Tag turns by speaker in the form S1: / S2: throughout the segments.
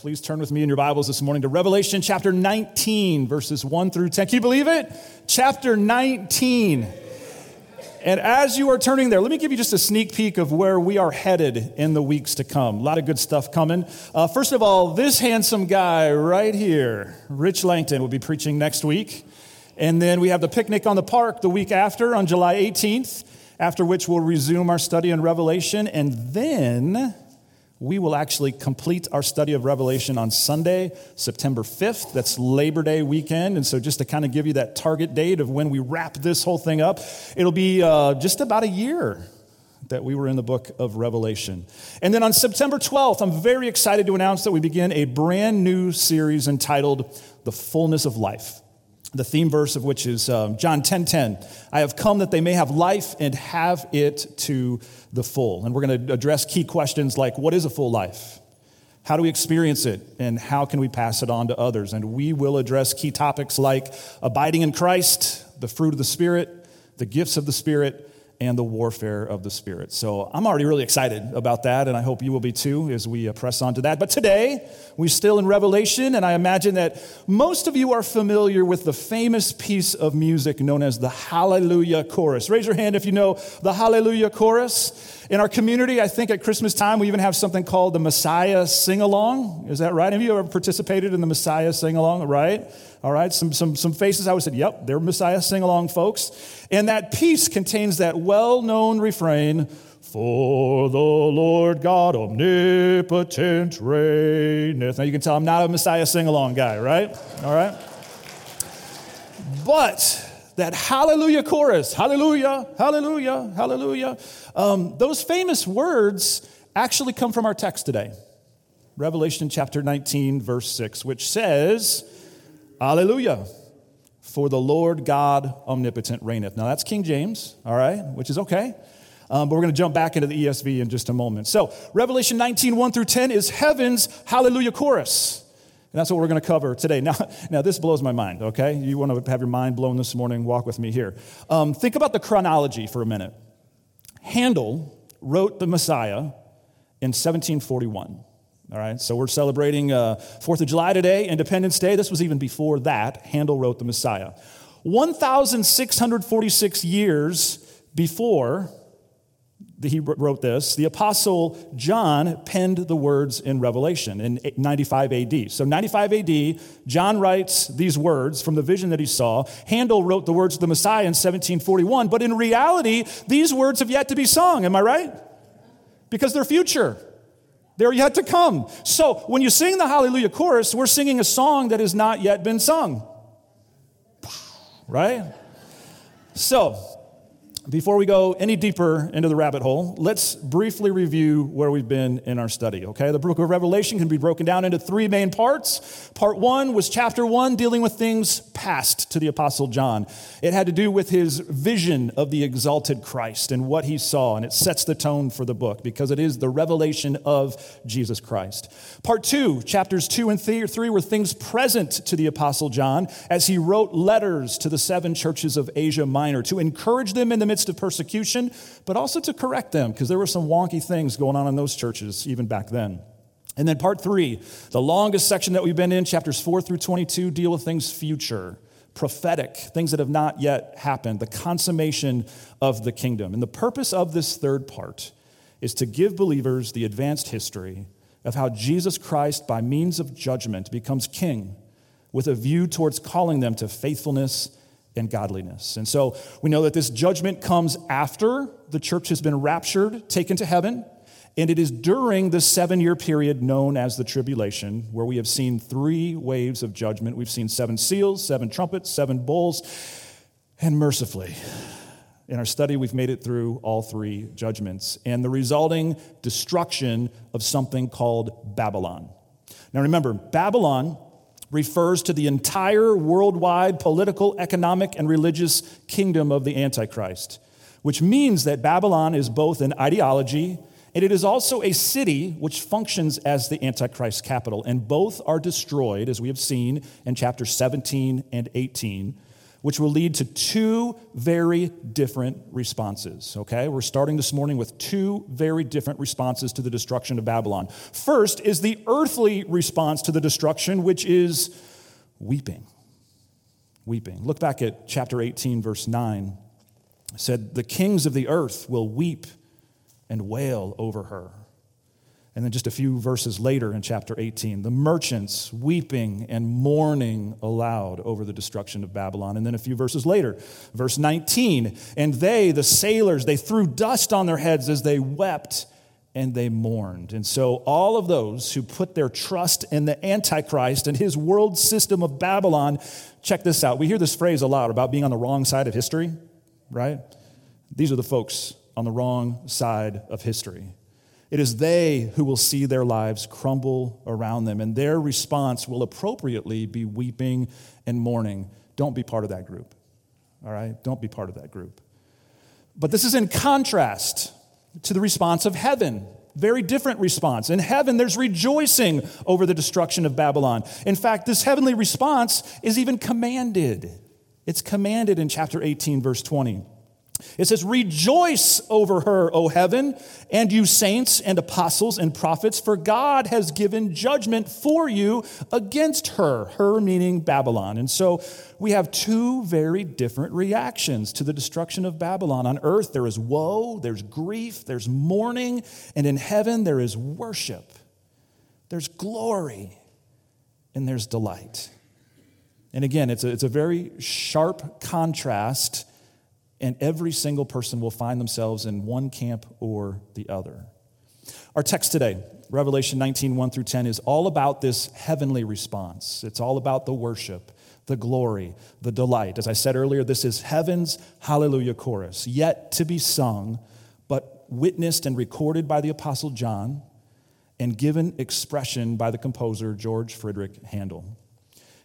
S1: Please turn with me in your Bibles this morning to Revelation chapter 19, verses 1 through 10. Can you believe it? Chapter 19. And as you are turning there, let me give you just a sneak peek of where we are headed in the weeks to come. A lot of good stuff coming. Uh, first of all, this handsome guy right here, Rich Langton, will be preaching next week. And then we have the picnic on the park the week after on July 18th, after which we'll resume our study in Revelation. And then we will actually complete our study of Revelation on Sunday, September 5th. That's Labor Day weekend. And so, just to kind of give you that target date of when we wrap this whole thing up, it'll be uh, just about a year that we were in the book of Revelation. And then on September 12th, I'm very excited to announce that we begin a brand new series entitled The Fullness of Life the theme verse of which is um, John 10 10. I have come that they may have life and have it to the full. And we're going to address key questions like what is a full life? How do we experience it? And how can we pass it on to others? And we will address key topics like abiding in Christ, the fruit of the Spirit, the gifts of the Spirit, and the warfare of the Spirit. So I'm already really excited about that, and I hope you will be too as we uh, press on to that. But today, we're still in Revelation, and I imagine that most of you are familiar with the famous piece of music known as the Hallelujah Chorus. Raise your hand if you know the Hallelujah Chorus. In our community, I think at Christmas time, we even have something called the Messiah Sing Along. Is that right? Have you ever participated in the Messiah Sing Along? Right? All right, some, some, some faces I would say, yep, they're Messiah sing along folks. And that piece contains that well known refrain, For the Lord God omnipotent reigneth. Now you can tell I'm not a Messiah sing along guy, right? All right? But that hallelujah chorus, hallelujah, hallelujah, hallelujah, um, those famous words actually come from our text today. Revelation chapter 19, verse 6, which says, Hallelujah. For the Lord God omnipotent reigneth. Now that's King James, all right, which is okay. Um, but we're going to jump back into the ESV in just a moment. So, Revelation 19, 1 through 10 is heaven's hallelujah chorus. And that's what we're going to cover today. Now, now, this blows my mind, okay? You want to have your mind blown this morning, walk with me here. Um, think about the chronology for a minute. Handel wrote the Messiah in 1741. All right, so we're celebrating uh, Fourth of July today, Independence Day. This was even before that. Handel wrote the Messiah. 1,646 years before he wrote this, the apostle John penned the words in Revelation in 95 AD. So, 95 AD, John writes these words from the vision that he saw. Handel wrote the words of the Messiah in 1741, but in reality, these words have yet to be sung. Am I right? Because they're future. They're yet to come. So when you sing the Hallelujah chorus, we're singing a song that has not yet been sung. Right? So, before we go any deeper into the rabbit hole, let's briefly review where we've been in our study, okay? The book of Revelation can be broken down into three main parts. Part one was chapter one, dealing with things past to the Apostle John. It had to do with his vision of the exalted Christ and what he saw, and it sets the tone for the book because it is the revelation of Jesus Christ. Part two, chapters two and three, were things present to the Apostle John as he wrote letters to the seven churches of Asia Minor to encourage them in the midst of persecution, but also to correct them because there were some wonky things going on in those churches even back then. And then part three, the longest section that we've been in, chapters four through 22, deal with things future, prophetic, things that have not yet happened, the consummation of the kingdom. And the purpose of this third part is to give believers the advanced history of how Jesus Christ, by means of judgment, becomes king with a view towards calling them to faithfulness and godliness. And so we know that this judgment comes after the church has been raptured, taken to heaven, and it is during the seven year period known as the tribulation, where we have seen three waves of judgment. We've seen seven seals, seven trumpets, seven bowls, and mercifully, in our study, we've made it through all three judgments and the resulting destruction of something called Babylon. Now remember, Babylon refers to the entire worldwide political, economic, and religious kingdom of the Antichrist, which means that Babylon is both an ideology and it is also a city which functions as the Antichrist capital. And both are destroyed, as we have seen in chapter 17 and 18, which will lead to two very different responses. Okay? We're starting this morning with two very different responses to the destruction of Babylon. First is the earthly response to the destruction, which is weeping. Weeping. Look back at chapter 18, verse 9. It said, The kings of the earth will weep and wail over her. And then just a few verses later in chapter 18, the merchants weeping and mourning aloud over the destruction of Babylon. And then a few verses later, verse 19, and they, the sailors, they threw dust on their heads as they wept and they mourned. And so all of those who put their trust in the Antichrist and his world system of Babylon, check this out. We hear this phrase a lot about being on the wrong side of history, right? These are the folks on the wrong side of history. It is they who will see their lives crumble around them, and their response will appropriately be weeping and mourning. Don't be part of that group, all right? Don't be part of that group. But this is in contrast to the response of heaven. Very different response. In heaven, there's rejoicing over the destruction of Babylon. In fact, this heavenly response is even commanded. It's commanded in chapter 18, verse 20. It says, Rejoice over her, O heaven, and you saints and apostles and prophets, for God has given judgment for you against her, her meaning Babylon. And so we have two very different reactions to the destruction of Babylon. On earth, there is woe, there's grief, there's mourning, and in heaven, there is worship, there's glory, and there's delight. And again, it's a, it's a very sharp contrast and every single person will find themselves in one camp or the other. Our text today, Revelation 19, 1 through 10, is all about this heavenly response. It's all about the worship, the glory, the delight. As I said earlier, this is heaven's hallelujah chorus, yet to be sung, but witnessed and recorded by the Apostle John and given expression by the composer George Friedrich Handel.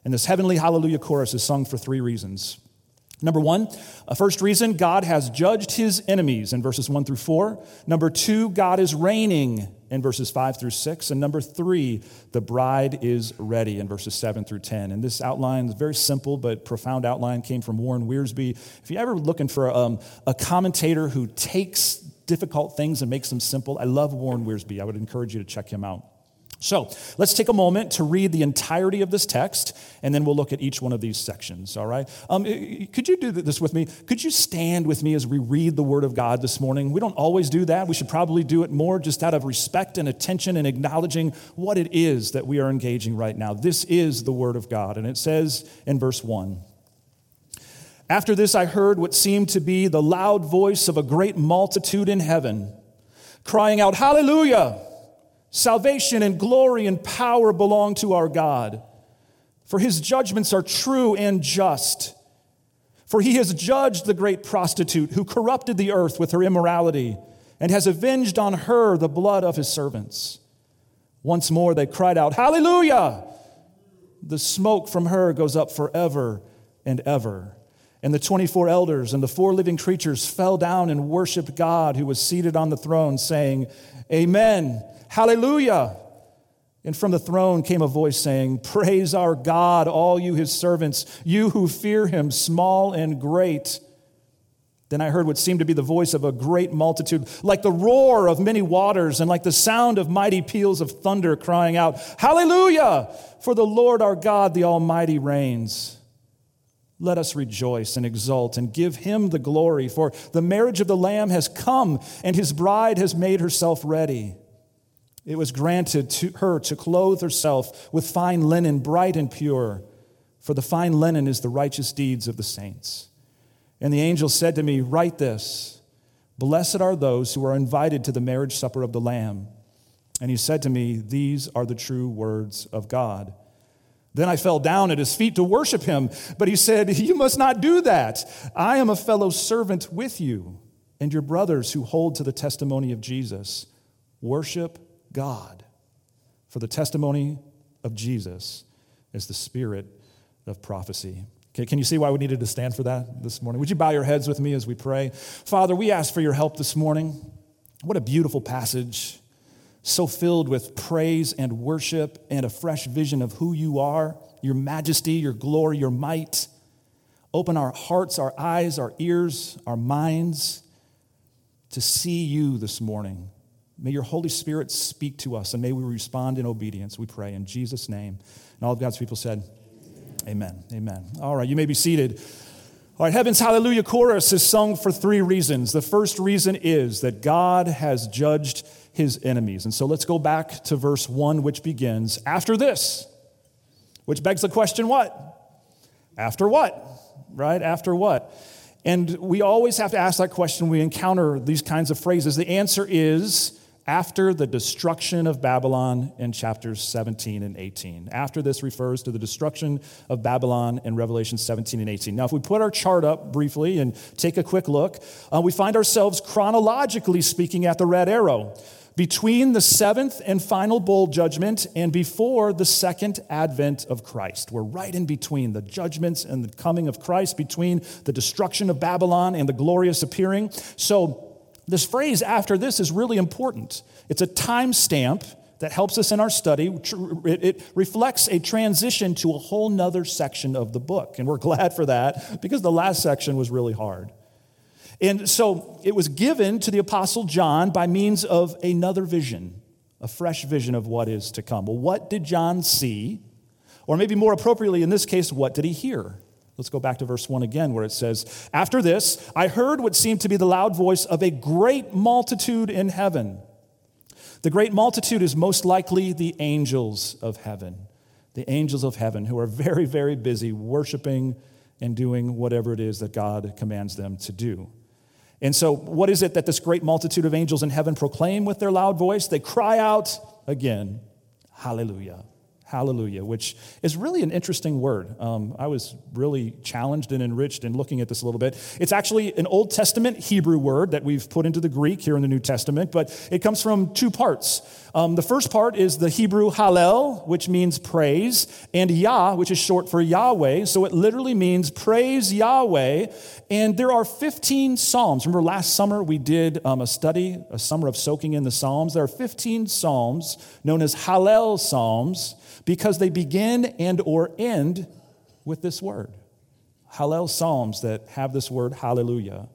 S1: And this heavenly hallelujah chorus is sung for three reasons. Number one, a first reason, God has judged his enemies in verses one through four. Number two, God is reigning in verses five through six. And number three, the bride is ready in verses seven through 10. And this outline is very simple but profound outline, came from Warren Wiersbe. If you're ever looking for um, a commentator who takes difficult things and makes them simple, I love Warren Wiersbe. I would encourage you to check him out. So let's take a moment to read the entirety of this text, and then we'll look at each one of these sections, all right? Um, could you do this with me? Could you stand with me as we read the Word of God this morning? We don't always do that. We should probably do it more just out of respect and attention and acknowledging what it is that we are engaging right now. This is the Word of God, and it says in verse 1 After this, I heard what seemed to be the loud voice of a great multitude in heaven, crying out, Hallelujah! Salvation and glory and power belong to our God, for his judgments are true and just. For he has judged the great prostitute who corrupted the earth with her immorality and has avenged on her the blood of his servants. Once more they cried out, Hallelujah! The smoke from her goes up forever and ever. And the 24 elders and the four living creatures fell down and worshiped God who was seated on the throne, saying, Amen. Hallelujah. And from the throne came a voice saying, Praise our God, all you his servants, you who fear him, small and great. Then I heard what seemed to be the voice of a great multitude, like the roar of many waters and like the sound of mighty peals of thunder, crying out, Hallelujah! For the Lord our God, the Almighty, reigns. Let us rejoice and exult and give him the glory, for the marriage of the Lamb has come, and his bride has made herself ready. It was granted to her to clothe herself with fine linen, bright and pure, for the fine linen is the righteous deeds of the saints. And the angel said to me, Write this Blessed are those who are invited to the marriage supper of the Lamb. And he said to me, These are the true words of God. Then I fell down at his feet to worship him, but he said, You must not do that. I am a fellow servant with you and your brothers who hold to the testimony of Jesus. Worship God. For the testimony of Jesus as the spirit of prophecy. Okay, can you see why we needed to stand for that this morning? Would you bow your heads with me as we pray? Father, we ask for your help this morning. What a beautiful passage, so filled with praise and worship and a fresh vision of who you are, your majesty, your glory, your might. Open our hearts, our eyes, our ears, our minds to see you this morning. May your Holy Spirit speak to us and may we respond in obedience, we pray in Jesus' name. And all of God's people said, Amen. Amen. All right, you may be seated. All right, Heaven's Hallelujah chorus is sung for three reasons. The first reason is that God has judged his enemies. And so let's go back to verse 1, which begins after this, which begs the question what? After what? Right? After what? And we always have to ask that question when we encounter these kinds of phrases. The answer is after the destruction of Babylon in chapters 17 and 18. After this refers to the destruction of Babylon in Revelation 17 and 18. Now, if we put our chart up briefly and take a quick look, uh, we find ourselves chronologically speaking at the red arrow between the seventh and final bowl judgment and before the second advent of Christ. We're right in between the judgments and the coming of Christ, between the destruction of Babylon and the glorious appearing. So, this phrase after this is really important. It's a timestamp that helps us in our study. It reflects a transition to a whole nother section of the book. And we're glad for that because the last section was really hard. And so it was given to the Apostle John by means of another vision, a fresh vision of what is to come. Well, what did John see? Or maybe more appropriately in this case, what did he hear? Let's go back to verse 1 again, where it says, After this, I heard what seemed to be the loud voice of a great multitude in heaven. The great multitude is most likely the angels of heaven, the angels of heaven who are very, very busy worshiping and doing whatever it is that God commands them to do. And so, what is it that this great multitude of angels in heaven proclaim with their loud voice? They cry out again, Hallelujah hallelujah, which is really an interesting word. Um, I was really challenged and enriched in looking at this a little bit. It's actually an Old Testament Hebrew word that we've put into the Greek here in the New Testament, but it comes from two parts. Um, the first part is the Hebrew hallel, which means praise, and Yah, which is short for Yahweh. So it literally means praise Yahweh. And there are 15 Psalms. Remember last summer we did um, a study, a summer of soaking in the Psalms. There are 15 Psalms known as Hallel Psalms because they begin and or end with this word. Hallel Psalms that have this word hallelujah.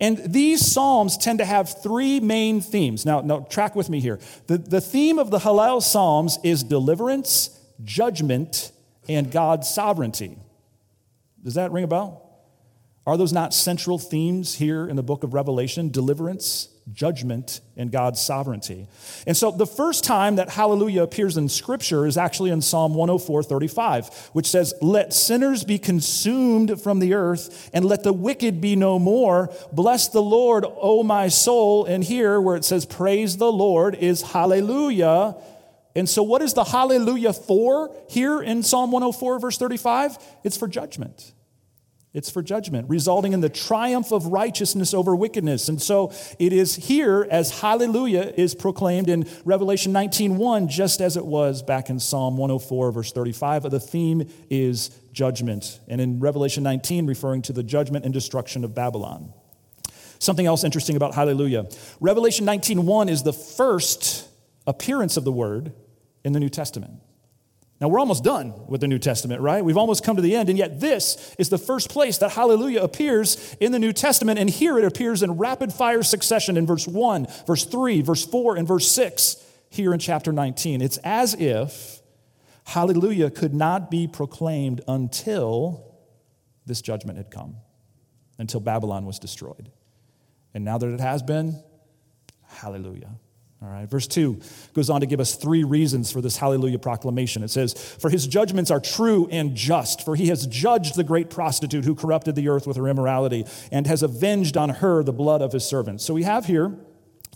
S1: And these Psalms tend to have three main themes. Now, now track with me here. The, the theme of the Hallel Psalms is deliverance, judgment, and God's sovereignty. Does that ring a bell? Are those not central themes here in the book of Revelation? Deliverance, judgment, and God's sovereignty. And so the first time that hallelujah appears in Scripture is actually in Psalm 104 35, which says, Let sinners be consumed from the earth, and let the wicked be no more. Bless the Lord, O my soul. And here, where it says, Praise the Lord, is hallelujah. And so, what is the hallelujah for here in Psalm 104, verse 35? It's for judgment. It's for judgment, resulting in the triumph of righteousness over wickedness. And so it is here as hallelujah is proclaimed in Revelation 19:1 just as it was back in Psalm 104 verse 35. The theme is judgment. And in Revelation 19 referring to the judgment and destruction of Babylon. Something else interesting about hallelujah. Revelation 19:1 is the first appearance of the word in the New Testament. Now, we're almost done with the New Testament, right? We've almost come to the end, and yet this is the first place that hallelujah appears in the New Testament, and here it appears in rapid fire succession in verse 1, verse 3, verse 4, and verse 6 here in chapter 19. It's as if hallelujah could not be proclaimed until this judgment had come, until Babylon was destroyed. And now that it has been, hallelujah. All right, verse 2 goes on to give us three reasons for this hallelujah proclamation. It says, For his judgments are true and just, for he has judged the great prostitute who corrupted the earth with her immorality and has avenged on her the blood of his servants. So we have here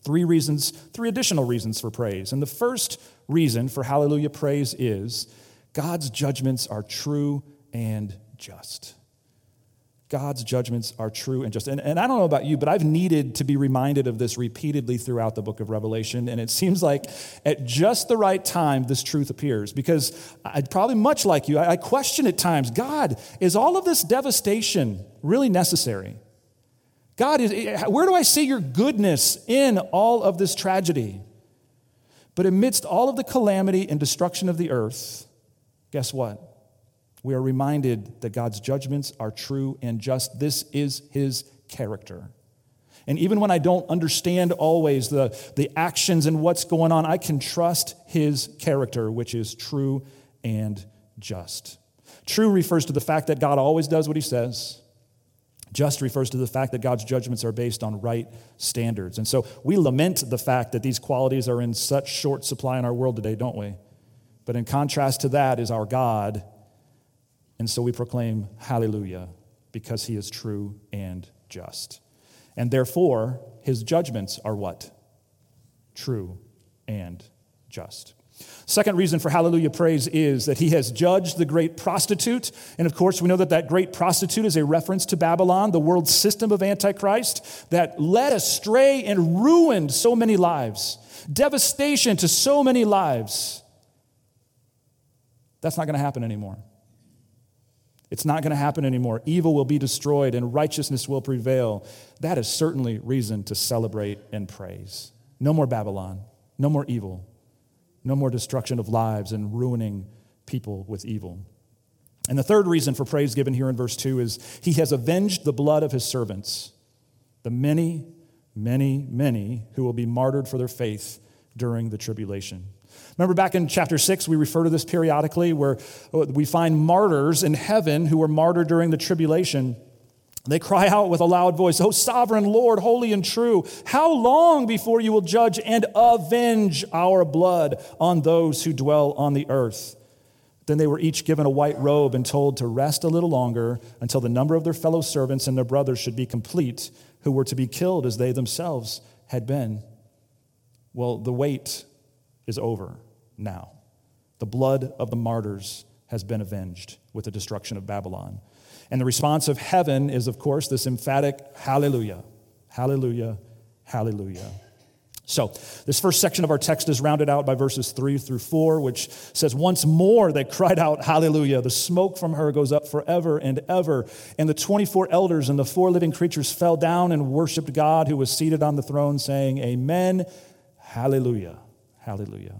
S1: three reasons, three additional reasons for praise. And the first reason for hallelujah praise is God's judgments are true and just. God's judgments are true and just. And, and I don't know about you, but I've needed to be reminded of this repeatedly throughout the book of Revelation. And it seems like at just the right time, this truth appears. Because I'd probably much like you, I, I question at times God, is all of this devastation really necessary? God, is, eh, where do I see your goodness in all of this tragedy? But amidst all of the calamity and destruction of the earth, guess what? We are reminded that God's judgments are true and just. This is his character. And even when I don't understand always the, the actions and what's going on, I can trust his character, which is true and just. True refers to the fact that God always does what he says. Just refers to the fact that God's judgments are based on right standards. And so we lament the fact that these qualities are in such short supply in our world today, don't we? But in contrast to that is our God and so we proclaim hallelujah because he is true and just. And therefore, his judgments are what? True and just. Second reason for hallelujah praise is that he has judged the great prostitute. And of course, we know that that great prostitute is a reference to Babylon, the world system of Antichrist that led astray and ruined so many lives, devastation to so many lives. That's not going to happen anymore. It's not going to happen anymore. Evil will be destroyed and righteousness will prevail. That is certainly reason to celebrate and praise. No more Babylon, no more evil, no more destruction of lives and ruining people with evil. And the third reason for praise given here in verse 2 is he has avenged the blood of his servants, the many, many, many who will be martyred for their faith during the tribulation. Remember back in chapter 6, we refer to this periodically, where uh, we find martyrs in heaven who were martyred during the tribulation. They cry out with a loud voice, O sovereign Lord, holy and true, how long before you will judge and avenge our blood on those who dwell on the earth? Then they were each given a white robe and told to rest a little longer until the number of their fellow servants and their brothers should be complete, who were to be killed as they themselves had been. Well, the wait is over now. The blood of the martyrs has been avenged with the destruction of Babylon. And the response of heaven is, of course, this emphatic hallelujah, hallelujah, hallelujah. So, this first section of our text is rounded out by verses 3 through 4, which says, Once more they cried out, Hallelujah. The smoke from her goes up forever and ever. And the 24 elders and the four living creatures fell down and worshiped God who was seated on the throne, saying, Amen, Hallelujah, Hallelujah.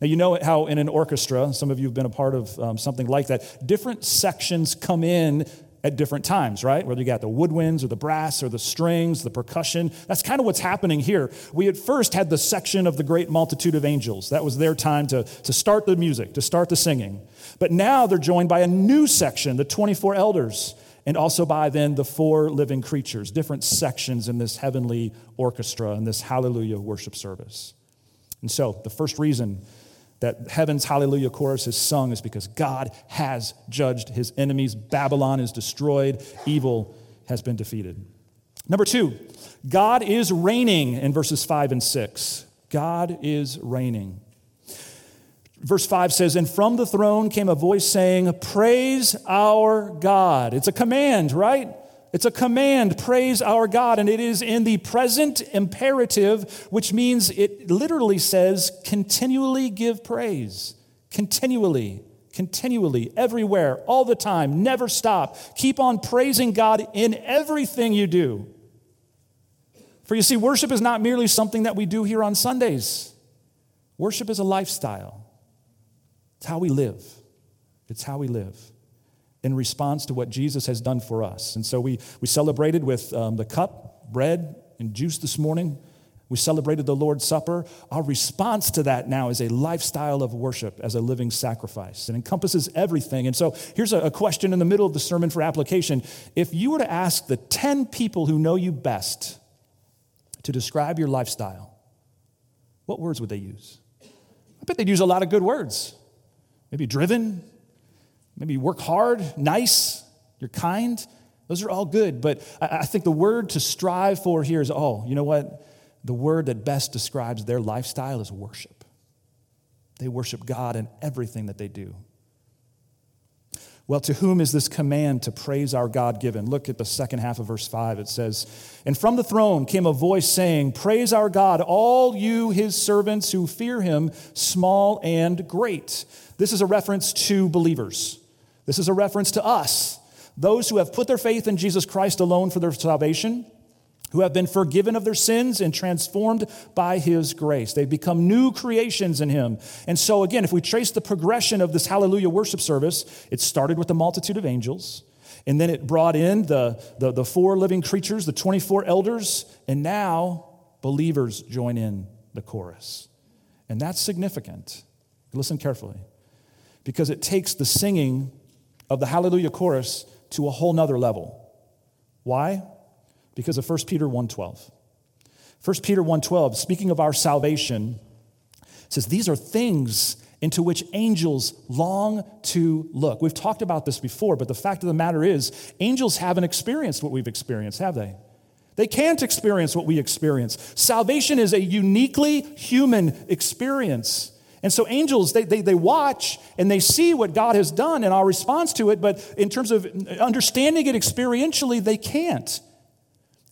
S1: Now, you know how in an orchestra, some of you have been a part of um, something like that, different sections come in at different times, right? Whether you got the woodwinds or the brass or the strings, the percussion. That's kind of what's happening here. We at first had the section of the great multitude of angels. That was their time to, to start the music, to start the singing. But now they're joined by a new section, the 24 elders, and also by then the four living creatures, different sections in this heavenly orchestra, in this hallelujah worship service. And so the first reason that heaven's hallelujah chorus is sung is because God has judged his enemies. Babylon is destroyed, evil has been defeated. Number two, God is reigning in verses five and six. God is reigning. Verse 5 says, And from the throne came a voice saying, Praise our God. It's a command, right? It's a command, praise our God, and it is in the present imperative, which means it literally says continually give praise. Continually, continually, everywhere, all the time, never stop. Keep on praising God in everything you do. For you see, worship is not merely something that we do here on Sundays, worship is a lifestyle, it's how we live. It's how we live in response to what Jesus has done for us. And so we, we celebrated with um, the cup, bread, and juice this morning. We celebrated the Lord's Supper. Our response to that now is a lifestyle of worship as a living sacrifice. It encompasses everything. And so here's a, a question in the middle of the sermon for application. If you were to ask the 10 people who know you best to describe your lifestyle, what words would they use? I bet they'd use a lot of good words. Maybe driven, Maybe you work hard, nice, you're kind. Those are all good. But I think the word to strive for here is oh, you know what? The word that best describes their lifestyle is worship. They worship God in everything that they do. Well, to whom is this command to praise our God given? Look at the second half of verse 5. It says, And from the throne came a voice saying, Praise our God, all you his servants who fear him, small and great. This is a reference to believers. This is a reference to us, those who have put their faith in Jesus Christ alone for their salvation who have been forgiven of their sins and transformed by his grace. They've become new creations in him. And so, again, if we trace the progression of this hallelujah worship service, it started with the multitude of angels. And then it brought in the, the, the four living creatures, the 24 elders, and now believers join in the chorus. And that's significant. Listen carefully, because it takes the singing of the hallelujah chorus to a whole nother level. Why? because of 1 Peter 1:12. 1 Peter 1:12, speaking of our salvation, says these are things into which angels long to look. We've talked about this before, but the fact of the matter is, angels haven't experienced what we've experienced, have they? They can't experience what we experience. Salvation is a uniquely human experience. And so angels, they, they, they watch and they see what God has done and our response to it, but in terms of understanding it experientially, they can't.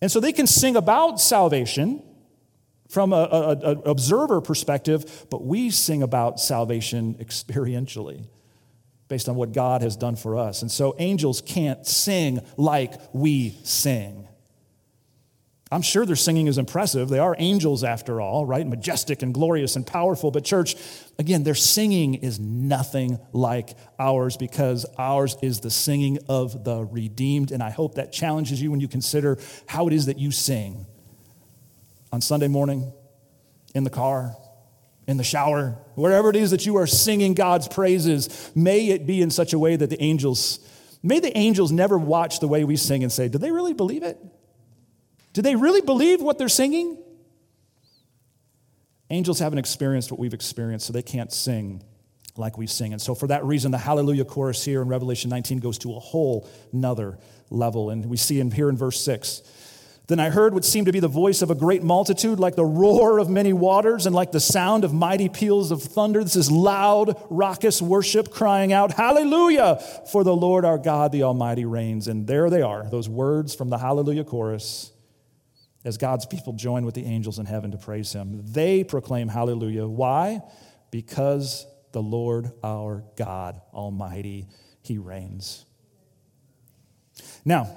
S1: And so they can sing about salvation from an observer perspective, but we sing about salvation experientially based on what God has done for us. And so angels can't sing like we sing. I'm sure their singing is impressive. They are angels after all, right? Majestic and glorious and powerful. But, church, again, their singing is nothing like ours because ours is the singing of the redeemed. And I hope that challenges you when you consider how it is that you sing on Sunday morning, in the car, in the shower, wherever it is that you are singing God's praises. May it be in such a way that the angels, may the angels never watch the way we sing and say, Do they really believe it? Do they really believe what they're singing? Angels haven't experienced what we've experienced, so they can't sing like we sing. And so, for that reason, the Hallelujah chorus here in Revelation 19 goes to a whole nother level. And we see in here in verse 6 Then I heard what seemed to be the voice of a great multitude, like the roar of many waters, and like the sound of mighty peals of thunder. This is loud, raucous worship crying out, Hallelujah! For the Lord our God, the Almighty, reigns. And there they are, those words from the Hallelujah chorus as God's people join with the angels in heaven to praise him. They proclaim hallelujah. Why? Because the Lord our God Almighty, he reigns. Now,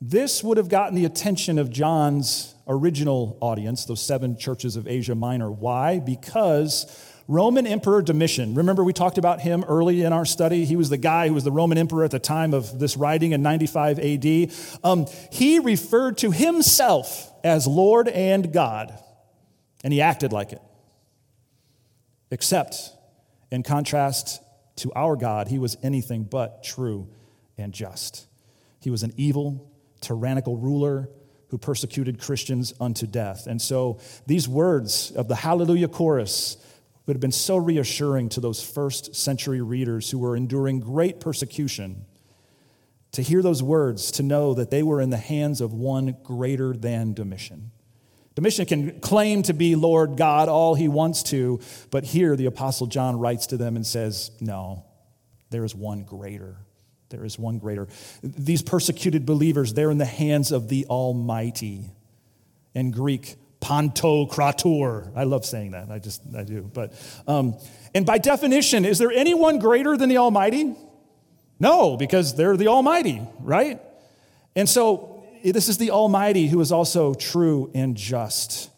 S1: this would have gotten the attention of John's original audience, those seven churches of Asia Minor. Why? Because Roman Emperor Domitian, remember we talked about him early in our study? He was the guy who was the Roman emperor at the time of this writing in 95 AD. Um, he referred to himself as Lord and God, and he acted like it. Except, in contrast to our God, he was anything but true and just. He was an evil, tyrannical ruler who persecuted Christians unto death. And so these words of the Hallelujah chorus would have been so reassuring to those first century readers who were enduring great persecution. To hear those words, to know that they were in the hands of one greater than Domitian. Domitian can claim to be Lord God all he wants to, but here the Apostle John writes to them and says, No, there is one greater. There is one greater. These persecuted believers, they're in the hands of the Almighty. In Greek, Pantokrator. I love saying that. I just, I do. But, um, and by definition, is there anyone greater than the Almighty? No, because they're the Almighty, right? And so this is the Almighty who is also true and just.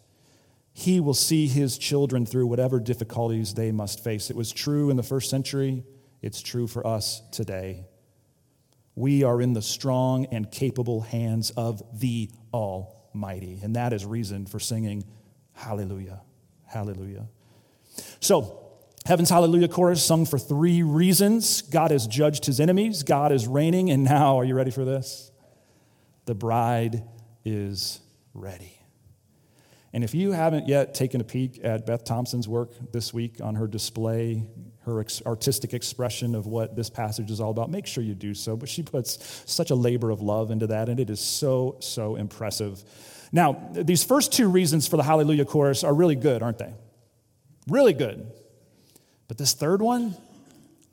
S1: He will see his children through whatever difficulties they must face. It was true in the first century, it's true for us today. We are in the strong and capable hands of the Almighty mighty. And that is reason for singing hallelujah, hallelujah. So, Heaven's Hallelujah chorus sung for three reasons God has judged his enemies, God is reigning, and now, are you ready for this? The bride is ready. And if you haven't yet taken a peek at Beth Thompson's work this week on her display, her ex- artistic expression of what this passage is all about, make sure you do so. But she puts such a labor of love into that, and it is so, so impressive. Now, these first two reasons for the Hallelujah chorus are really good, aren't they? Really good. But this third one,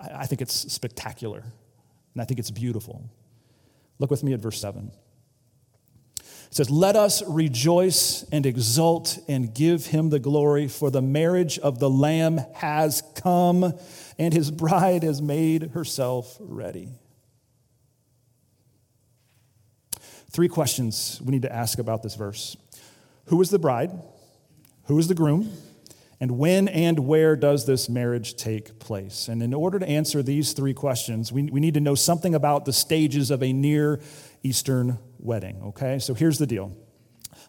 S1: I, I think it's spectacular. And I think it's beautiful. Look with me at verse 7. It says, Let us rejoice and exult and give him the glory, for the marriage of the Lamb has come, and his bride has made herself ready. Three questions we need to ask about this verse Who is the bride? Who is the groom? And when and where does this marriage take place? And in order to answer these three questions, we, we need to know something about the stages of a Near Eastern wedding, okay? So here's the deal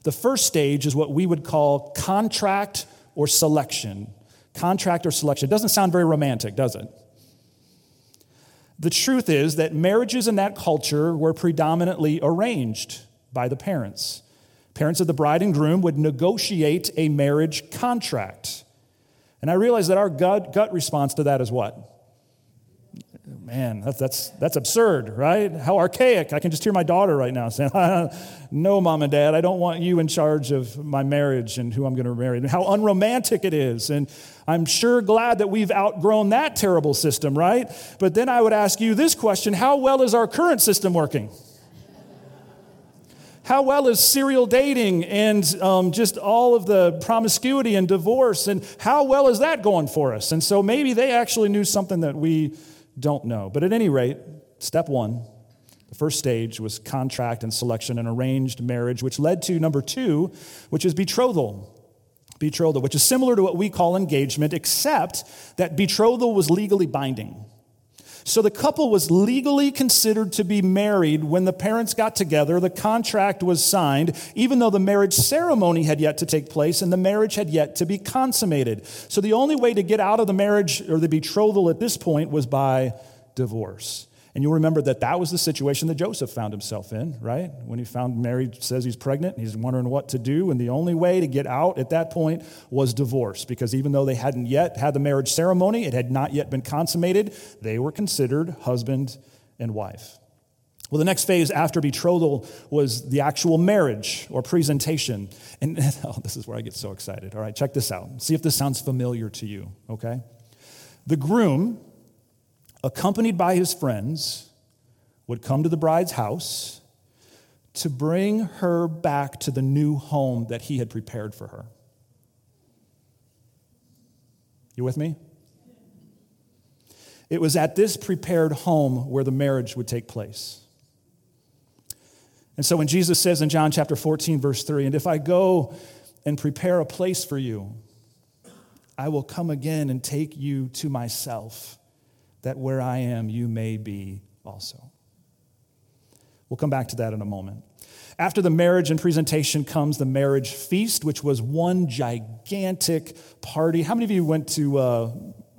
S1: the first stage is what we would call contract or selection. Contract or selection. It doesn't sound very romantic, does it? The truth is that marriages in that culture were predominantly arranged by the parents. Parents of the bride and groom would negotiate a marriage contract. And I realize that our gut, gut response to that is what? Man, that's, that's, that's absurd, right? How archaic. I can just hear my daughter right now saying, No, mom and dad, I don't want you in charge of my marriage and who I'm going to marry. And how unromantic it is. And I'm sure glad that we've outgrown that terrible system, right? But then I would ask you this question How well is our current system working? How well is serial dating and um, just all of the promiscuity and divorce? And how well is that going for us? And so maybe they actually knew something that we don't know. But at any rate, step one, the first stage was contract and selection and arranged marriage, which led to number two, which is betrothal. Betrothal, which is similar to what we call engagement, except that betrothal was legally binding. So the couple was legally considered to be married when the parents got together, the contract was signed, even though the marriage ceremony had yet to take place and the marriage had yet to be consummated. So the only way to get out of the marriage or the betrothal at this point was by divorce. And you'll remember that that was the situation that Joseph found himself in, right? When he found Mary says he's pregnant, he's wondering what to do. And the only way to get out at that point was divorce, because even though they hadn't yet had the marriage ceremony, it had not yet been consummated, they were considered husband and wife. Well, the next phase after betrothal was the actual marriage or presentation. And oh, this is where I get so excited. All right, check this out. See if this sounds familiar to you, okay? The groom accompanied by his friends, would come to the bride's house to bring her back to the new home that he had prepared for her. You with me? It was at this prepared home where the marriage would take place. And so when Jesus says in John chapter 14, verse 3, and if I go and prepare a place for you, I will come again and take you to myself that where I am, you may be also. We'll come back to that in a moment. After the marriage and presentation comes the marriage feast, which was one gigantic party. How many of you went to uh,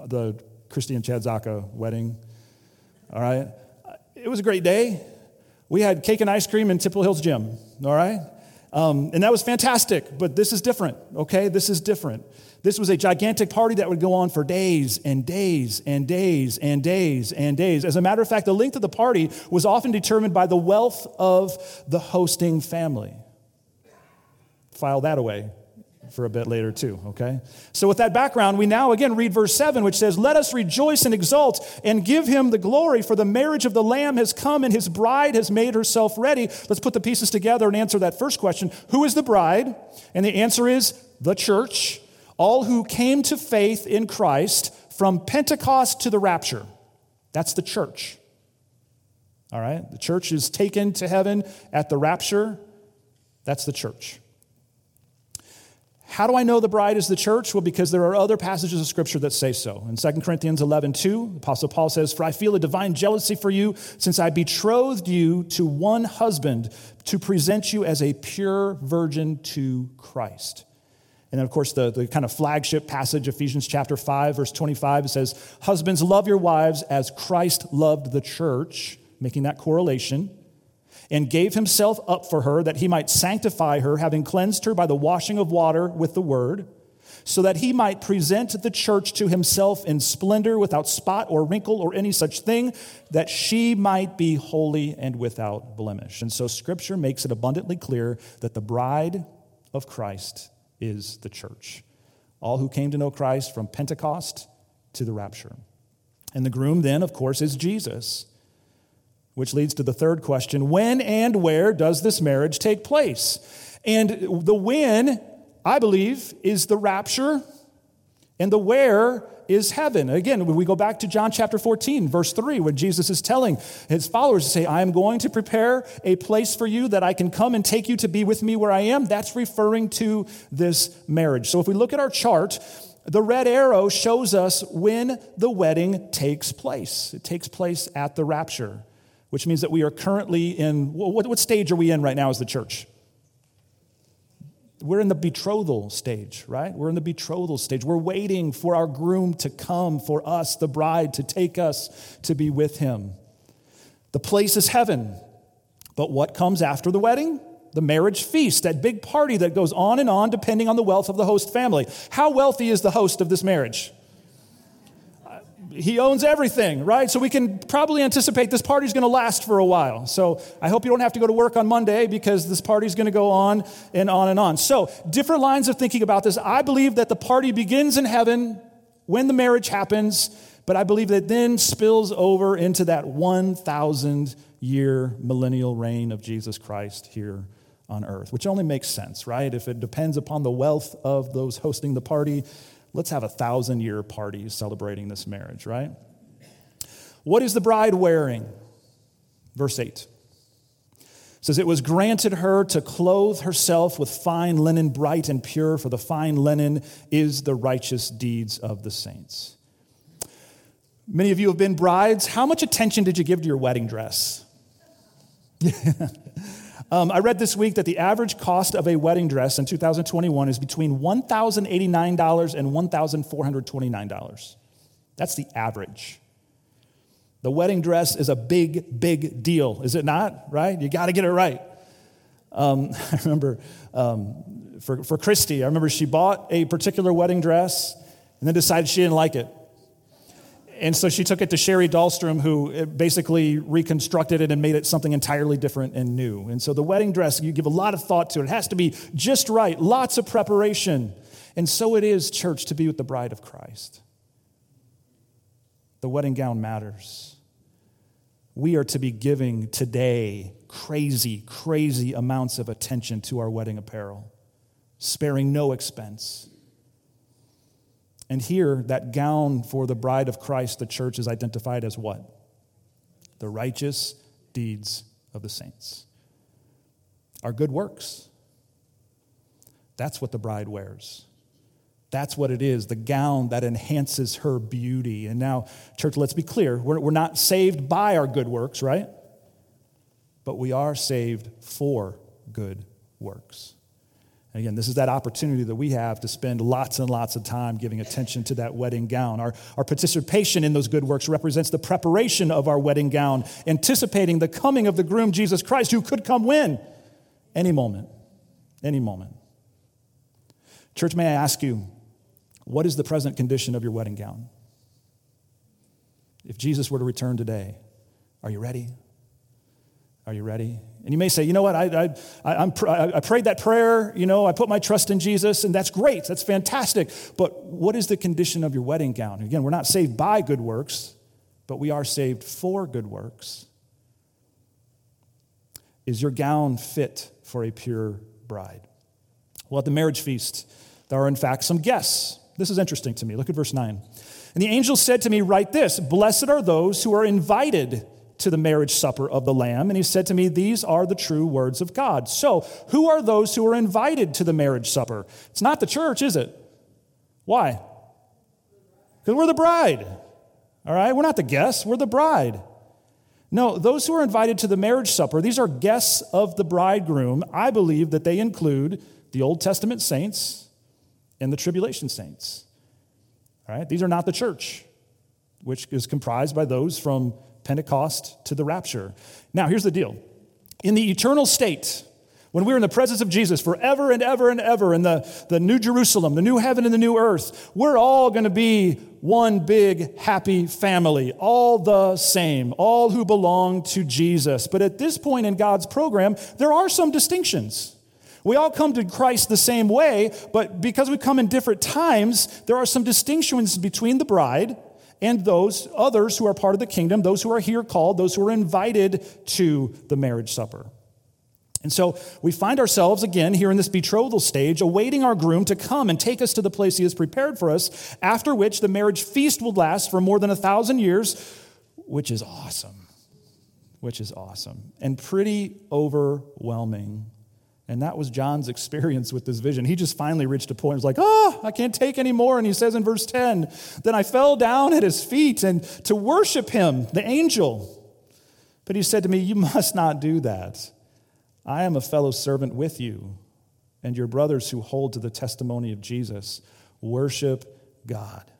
S1: the Christy and Chad Zaka wedding? All right. It was a great day. We had cake and ice cream in Tipple Hills Gym. All right. Um, and that was fantastic, but this is different, okay? This is different. This was a gigantic party that would go on for days and days and days and days and days. As a matter of fact, the length of the party was often determined by the wealth of the hosting family. File that away for a bit later, too, okay? So, with that background, we now again read verse 7, which says, Let us rejoice and exult and give him the glory, for the marriage of the Lamb has come and his bride has made herself ready. Let's put the pieces together and answer that first question Who is the bride? And the answer is the church all who came to faith in Christ from Pentecost to the rapture. That's the church. All right? The church is taken to heaven at the rapture. That's the church. How do I know the bride is the church? Well, because there are other passages of scripture that say so. In 2 Corinthians 11, 2, Apostle Paul says, For I feel a divine jealousy for you, since I betrothed you to one husband to present you as a pure virgin to Christ. And then, of course, the, the kind of flagship passage, Ephesians chapter 5, verse 25, it says, Husbands, love your wives as Christ loved the church, making that correlation, and gave himself up for her that he might sanctify her, having cleansed her by the washing of water with the word, so that he might present the church to himself in splendor, without spot or wrinkle or any such thing, that she might be holy and without blemish. And so, scripture makes it abundantly clear that the bride of Christ is the church. All who came to know Christ from Pentecost to the rapture. And the groom, then, of course, is Jesus. which leads to the third question when and where does this marriage take place? And the when, I believe, is the rapture, and the where is heaven. Again, we go back to John chapter 14, verse 3, when Jesus is telling his followers to say, I am going to prepare a place for you that I can come and take you to be with me where I am, that's referring to this marriage. So if we look at our chart, the red arrow shows us when the wedding takes place. It takes place at the rapture, which means that we are currently in what, what stage are we in right now as the church? We're in the betrothal stage, right? We're in the betrothal stage. We're waiting for our groom to come, for us, the bride, to take us to be with him. The place is heaven. But what comes after the wedding? The marriage feast, that big party that goes on and on depending on the wealth of the host family. How wealthy is the host of this marriage? He owns everything, right? So we can probably anticipate this party's going to last for a while. So I hope you don't have to go to work on Monday because this party's going to go on and on and on. So, different lines of thinking about this. I believe that the party begins in heaven when the marriage happens, but I believe that then spills over into that 1,000 year millennial reign of Jesus Christ here on earth, which only makes sense, right? If it depends upon the wealth of those hosting the party, let's have a thousand year party celebrating this marriage, right? What is the bride wearing? Verse 8 says, It was granted her to clothe herself with fine linen, bright and pure, for the fine linen is the righteous deeds of the saints. Many of you have been brides. How much attention did you give to your wedding dress? Um, I read this week that the average cost of a wedding dress in 2021 is between $1,089 and $1,429. That's the average. The wedding dress is a big, big deal, is it not? Right? You got to get it right. Um, I remember um, for, for Christy, I remember she bought a particular wedding dress and then decided she didn't like it. And so she took it to Sherry Dahlstrom, who uh, basically reconstructed it and made it something entirely different and new. And so the wedding dress, you give a lot of thought to it. It has to be just right, lots of preparation. And so it is, church, to be with the bride of Christ. The wedding gown matters. We are to be giving today crazy, crazy amounts of attention to our wedding apparel, sparing no expense. And here, that gown for the bride of Christ, the church, is identified as what? The righteous deeds of the saints. Our good works. That's what the bride wears. That's what it is the gown that enhances her beauty. And now, church, let's be clear we're, we're not saved by our good works, right? But we are saved for good works. Again, this is that opportunity that we have to spend lots and lots of time giving attention to that wedding gown. Our, our participation in those good works represents the preparation of our wedding gown, anticipating the coming of the groom, Jesus Christ, who could come when? Any moment. Any moment. Church, may I ask you, what is the present condition of your wedding gown? If Jesus were to return today, are you ready? Are you ready? And you may say, you know what, I, I, I, I prayed that prayer, you know, I put my trust in Jesus, and that's great, that's fantastic. But what is the condition of your wedding gown? Again, we're not saved by good works, but we are saved for good works. Is your gown fit for a pure bride? Well, at the marriage feast, there are in fact some guests. This is interesting to me. Look at verse 9. And the angel said to me, Write this Blessed are those who are invited to the marriage supper of the Lamb. And he said to me, These are the true words of God. So, who are those who are invited to the marriage supper? It's not the church, is it? Why? Because we're the bride. All right? We're not the guests, we're the bride. No, those who are invited to the marriage supper, these are guests of the bridegroom. I believe that they include the Old Testament saints and the tribulation saints. All right? These are not the church, which is comprised by those from Pentecost to the rapture. Now, here's the deal in the eternal state, when we're in the presence of Jesus forever and ever and ever in the, the new Jerusalem, the new heaven and the new earth, we're all going to be one big happy family, all the same, all who belong to Jesus. But at this point in God's program, there are some distinctions. We all come to Christ the same way, but because we come in different times, there are some distinctions between the bride and those others who are part of the kingdom, those who are here called, those who are invited to the marriage supper. And so we find ourselves again here in this betrothal stage, awaiting our groom to come and take us to the place he has prepared for us, after which the marriage feast will last for more than a thousand years, which is awesome. Which is awesome and pretty overwhelming. And that was John's experience with this vision. He just finally reached a point, he was like, oh, I can't take anymore. And he says in verse 10, Then I fell down at his feet and to worship him, the angel. But he said to me, You must not do that. I am a fellow servant with you and your brothers who hold to the testimony of Jesus. Worship God.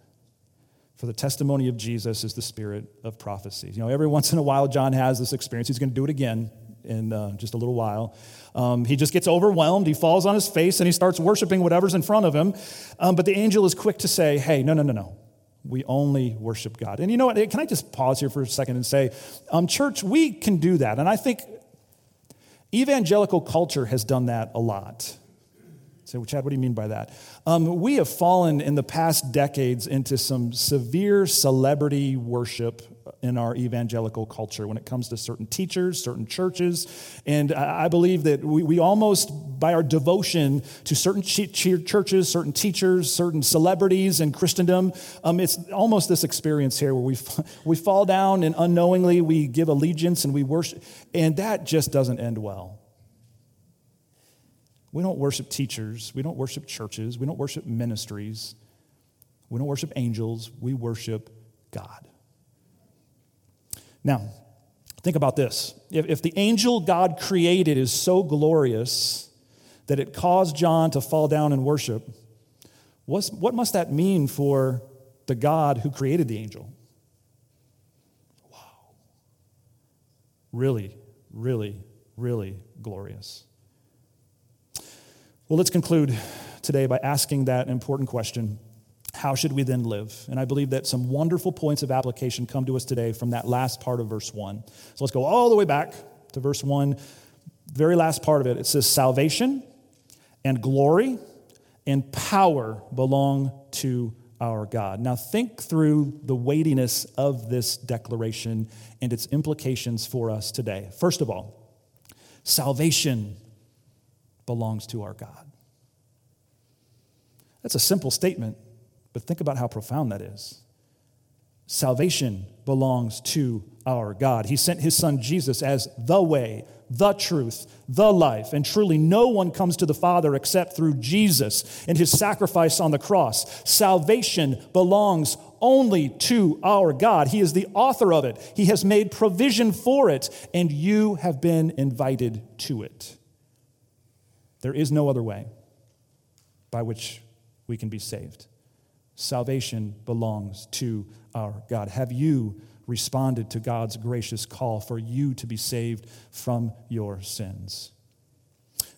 S1: For the testimony of Jesus is the spirit of prophecy. You know, every once in a while, John has this experience. He's going to do it again in uh, just a little while. Um, he just gets overwhelmed. He falls on his face and he starts worshiping whatever's in front of him. Um, but the angel is quick to say, hey, no, no, no, no. We only worship God. And you know what? Can I just pause here for a second and say, um, church, we can do that. And I think evangelical culture has done that a lot. So, Chad, what do you mean by that? Um, we have fallen in the past decades into some severe celebrity worship in our evangelical culture when it comes to certain teachers, certain churches. And I believe that we, we almost, by our devotion to certain churches, certain teachers, certain celebrities in Christendom, um, it's almost this experience here where we, we fall down and unknowingly we give allegiance and we worship. And that just doesn't end well. We don't worship teachers. We don't worship churches. We don't worship ministries. We don't worship angels. We worship God. Now, think about this. If, if the angel God created is so glorious that it caused John to fall down and worship, what's, what must that mean for the God who created the angel? Wow. Really, really, really glorious. Well, let's conclude today by asking that important question How should we then live? And I believe that some wonderful points of application come to us today from that last part of verse 1. So let's go all the way back to verse 1, very last part of it. It says, Salvation and glory and power belong to our God. Now, think through the weightiness of this declaration and its implications for us today. First of all, salvation belongs to our God. That's a simple statement, but think about how profound that is. Salvation belongs to our God. He sent his son Jesus as the way, the truth, the life. And truly, no one comes to the Father except through Jesus and his sacrifice on the cross. Salvation belongs only to our God. He is the author of it, He has made provision for it, and you have been invited to it. There is no other way by which we can be saved. Salvation belongs to our God. Have you responded to God's gracious call for you to be saved from your sins?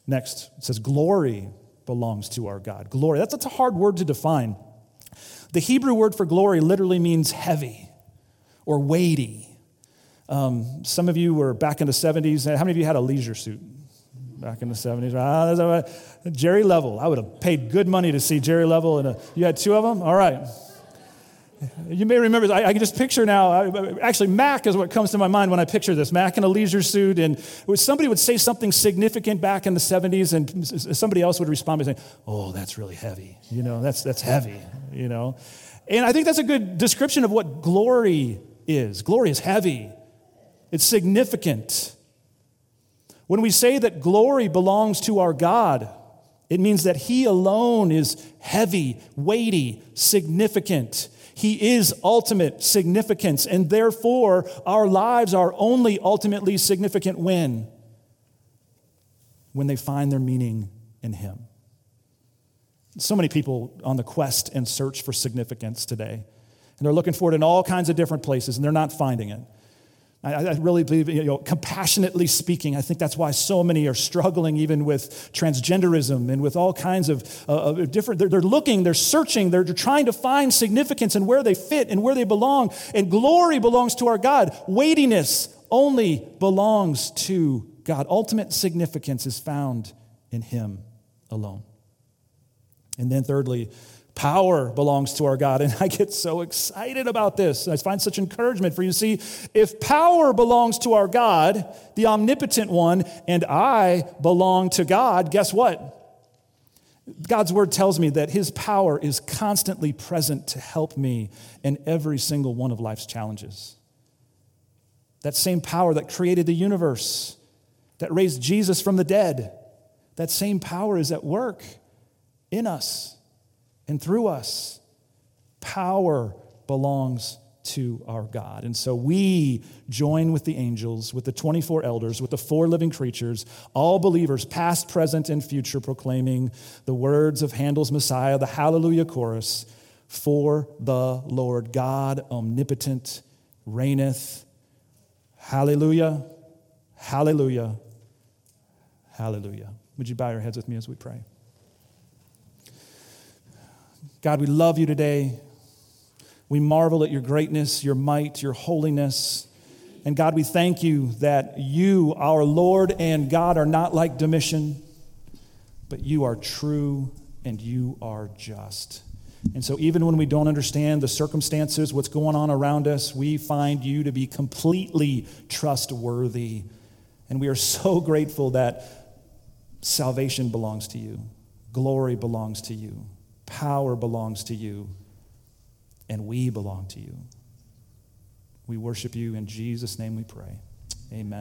S1: Next, it says, Glory belongs to our God. Glory, that's, that's a hard word to define. The Hebrew word for glory literally means heavy or weighty. Um, some of you were back in the 70s. How many of you had a leisure suit? Back in the 70s. Ah, Jerry Level. I would have paid good money to see Jerry Level. And you had two of them? All right. You may remember, I, I, can just picture now, I, actually, Mac is what comes to my mind when I picture this. Mac in a leisure suit, and somebody would say something significant back in the 70s, and somebody else would respond by saying, Oh, that's really heavy. You know, that's, that's heavy, you know. And I think that's a good description of what glory is. Glory is heavy, it's significant. When we say that glory belongs to our God, it means that He alone is heavy, weighty, significant. He is ultimate significance, and therefore our lives are only ultimately significant when? When they find their meaning in Him. So many people on the quest and search for significance today, and they're looking for it in all kinds of different places, and they're not finding it. I, I really believe, you know, compassionately speaking, I think that's why so many are struggling even with transgenderism and with all kinds of, uh, of different, they're, they're, looking, they're searching, they're trying to find significance and where they fit and where they belong. And glory belongs to our God. Weightiness only belongs to God. Ultimate significance is found in Him alone. And then, thirdly, Power belongs to our God. And I get so excited about this. I find such encouragement for you see if power belongs to our God, the omnipotent one, and I belong to God, guess what? God's word tells me that his power is constantly present to help me in every single one of life's challenges. That same power that created the universe, that raised Jesus from the dead, that same power is at work in us and through us. Power belongs to our God. And so we join with the angels, with the 24 elders, with the four living creatures, all believers, past, present, and future, proclaiming the words of Handel's Messiah, the Hallelujah chorus For the Lord God omnipotent reigneth. Hallelujah, hallelujah, hallelujah. Would you bow your heads with me as we pray? God, we love you today. We marvel at your greatness, your might, your holiness. And God, we thank you that you, our Lord and God, are not like Domitian, but you are true and you are just. And so, even when we don't understand the circumstances, what's going on around us, we find you to be completely trustworthy. And we are so grateful that salvation belongs to you, glory belongs to you. Power belongs to you, and we belong to you. We worship you. In Jesus' name we pray. Amen.